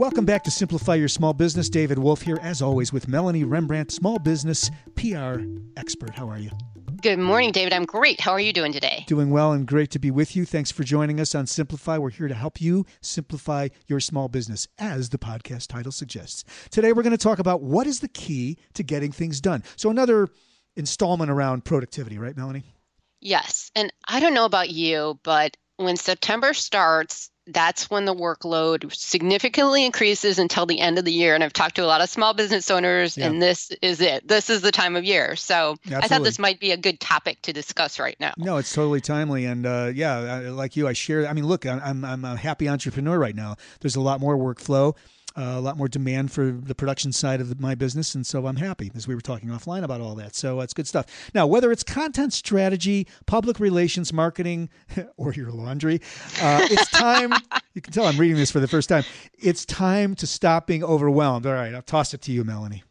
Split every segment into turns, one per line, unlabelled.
Welcome back to Simplify Your Small Business. David Wolf here, as always, with Melanie Rembrandt, small business PR expert. How are you?
Good morning, David. I'm great. How are you doing today?
Doing well and great to be with you. Thanks for joining us on Simplify. We're here to help you simplify your small business, as the podcast title suggests. Today, we're going to talk about what is the key to getting things done. So, another installment around productivity, right, Melanie?
Yes. And I don't know about you, but when September starts, that's when the workload significantly increases until the end of the year. And I've talked to a lot of small business owners, yeah. and this is it. This is the time of year. So Absolutely. I thought this might be a good topic to discuss right now.
No, it's totally timely. And uh, yeah, like you, I share. I mean, look, I'm, I'm a happy entrepreneur right now. There's a lot more workflow uh, a lot more demand for the production side of my business, and so I'm happy as we were talking offline about all that. So it's good stuff. Now, whether it's content strategy, public relations, marketing, or your laundry, uh, it's time. you can tell I'm reading this for the first time. It's time to stop being overwhelmed. All right, I'll toss it to you, Melanie.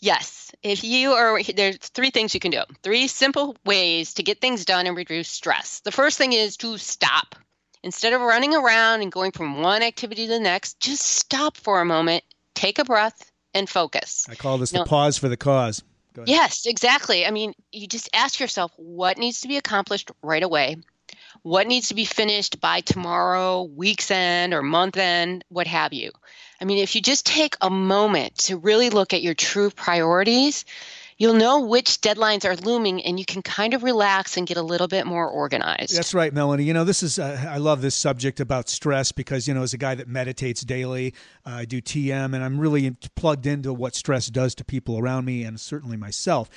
Yes. If you are, there's three things you can do. Three simple ways to get things done and reduce stress. The first thing is to stop. Instead of running around and going from one activity to the next, just stop for a moment, take a breath, and focus.
I call this now, the pause for the cause.
Yes, exactly. I mean, you just ask yourself what needs to be accomplished right away, what needs to be finished by tomorrow, week's end, or month end, what have you. I mean, if you just take a moment to really look at your true priorities, you'll know which deadlines are looming and you can kind of relax and get a little bit more organized.
That's right, Melanie. You know, this is, uh, I love this subject about stress because, you know, as a guy that meditates daily, uh, I do TM and I'm really plugged into what stress does to people around me and certainly myself.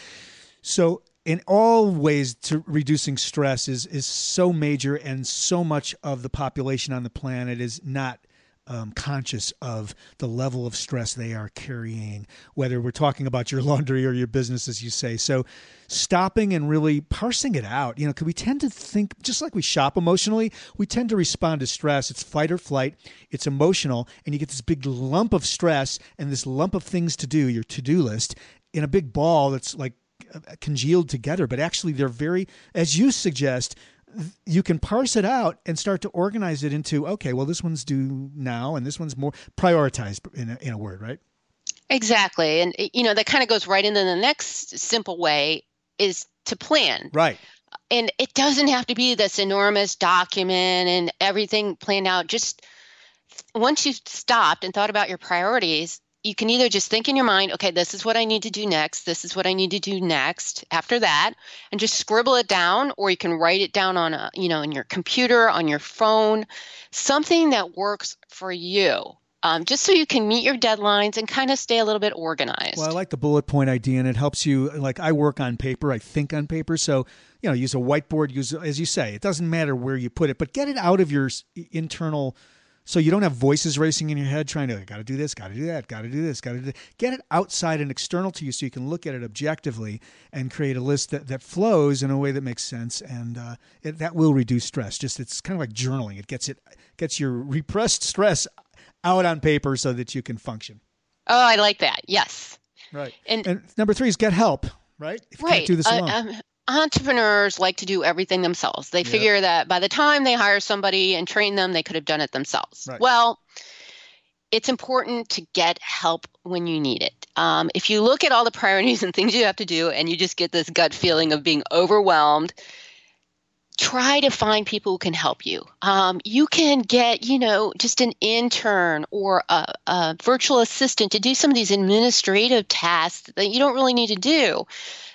So, in all ways to reducing stress is is so major and so much of the population on the planet is not um, conscious of the level of stress they are carrying, whether we're talking about your laundry or your business, as you say. So, stopping and really parsing it out, you know, because we tend to think, just like we shop emotionally, we tend to respond to stress. It's fight or flight, it's emotional, and you get this big lump of stress and this lump of things to do, your to do list, in a big ball that's like uh, congealed together. But actually, they're very, as you suggest, you can parse it out and start to organize it into okay well this one's due now and this one's more prioritized in a, in a word right?
Exactly. And you know that kind of goes right into the next simple way is to plan.
Right.
And it doesn't have to be this enormous document and everything planned out. Just once you've stopped and thought about your priorities you can either just think in your mind, okay, this is what I need to do next. This is what I need to do next after that, and just scribble it down, or you can write it down on a, you know, in your computer, on your phone, something that works for you. Um, just so you can meet your deadlines and kind of stay a little bit organized.
Well, I like the bullet point idea, and it helps you. Like I work on paper, I think on paper, so you know, use a whiteboard. Use as you say, it doesn't matter where you put it, but get it out of your internal so you don't have voices racing in your head trying to got to do this, got to do that, got to do this, got to do that. Get it outside and external to you so you can look at it objectively and create a list that, that flows in a way that makes sense and uh, it, that will reduce stress. Just it's kind of like journaling. It gets it gets your repressed stress out on paper so that you can function.
Oh, I like that. Yes.
Right. And, and number three is get help. Right.
If you right. can't do this alone. Uh, um, entrepreneurs like to do everything themselves. They yep. figure that by the time they hire somebody and train them, they could have done it themselves. Right. Well, it's important to get help when you need it. Um, if you look at all the priorities and things you have to do and you just get this gut feeling of being overwhelmed, try to find people who can help you. Um, you can get, you know, just an intern or a, a, virtual assistant to do some of these administrative tasks that you don't really need to do,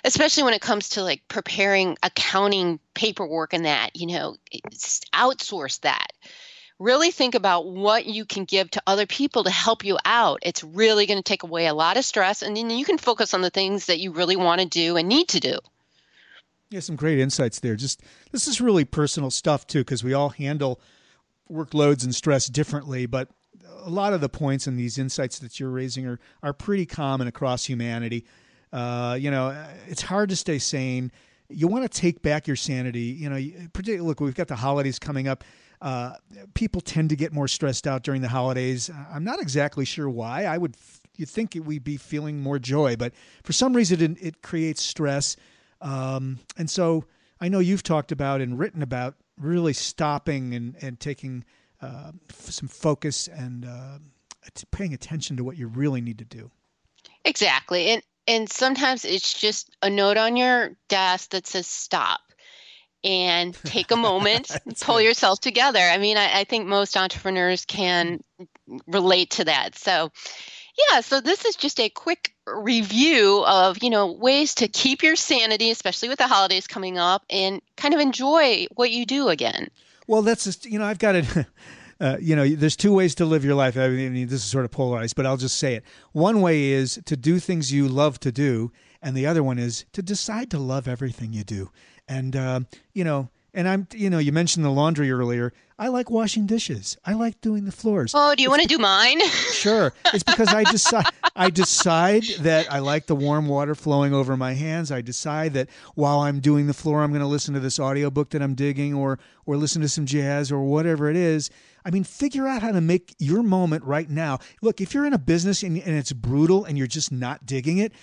especially when it comes to like preparing accounting paperwork and that, you know, outsource that. Really think about what you can give to other people to help you out. It's really going to take away a lot of stress, and then you can focus on the things that you really want to do and need to do.
Yeah, some great insights there. Just this is really personal stuff too, because we all handle workloads and stress differently. But a lot of the points and these insights that you're raising are are pretty common across humanity. Uh, you know, it's hard to stay sane. You want to take back your sanity. You know, particularly look, we've got the holidays coming up. Uh, people tend to get more stressed out during the holidays. I'm not exactly sure why. I would you think we'd be feeling more joy, but for some reason it, it creates stress. Um, and so I know you've talked about and written about really stopping and, and taking uh, some focus and uh, paying attention to what you really need to do.
Exactly. And, and sometimes it's just a note on your desk that says stop and take a moment pull good. yourself together. I mean, I, I think most entrepreneurs can relate to that. So, yeah, so this is just a quick review of, you know, ways to keep your sanity, especially with the holidays coming up, and kind of enjoy what you do again.
Well, that's just, you know, I've got it. Uh, you know, there's two ways to live your life. I mean, this is sort of polarized, but I'll just say it. One way is to do things you love to do, and the other one is to decide to love everything you do. And, uh, you know, and I'm, you know, you mentioned the laundry earlier. I like washing dishes. I like doing the floors.
Oh, do you want to do mine?
sure. It's because I decide I decide that I like the warm water flowing over my hands. I decide that while I'm doing the floor, I'm going to listen to this audiobook that I'm digging or or listen to some jazz or whatever it is. I mean, figure out how to make your moment right now. Look, if you're in a business and, and it's brutal and you're just not digging it,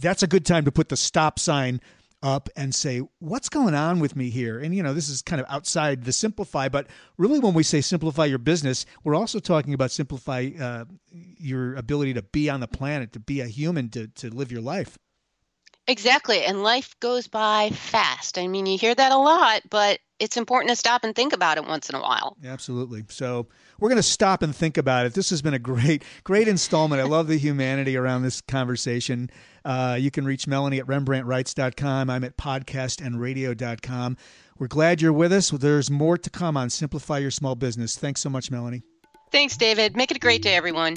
that's a good time to put the stop sign up and say, what's going on with me here? And, you know, this is kind of outside the simplify, but really when we say simplify your business, we're also talking about simplify uh, your ability to be on the planet, to be a human, to, to live your life.
Exactly. And life goes by fast. I mean, you hear that a lot, but it's important to stop and think about it once in a while.
Absolutely. So we're going to stop and think about it. This has been a great, great installment. I love the humanity around this conversation. Uh, you can reach Melanie at RembrandtWrites.com. I'm at podcastandradio.com. We're glad you're with us. There's more to come on Simplify Your Small Business. Thanks so much, Melanie.
Thanks, David. Make it a great day, everyone.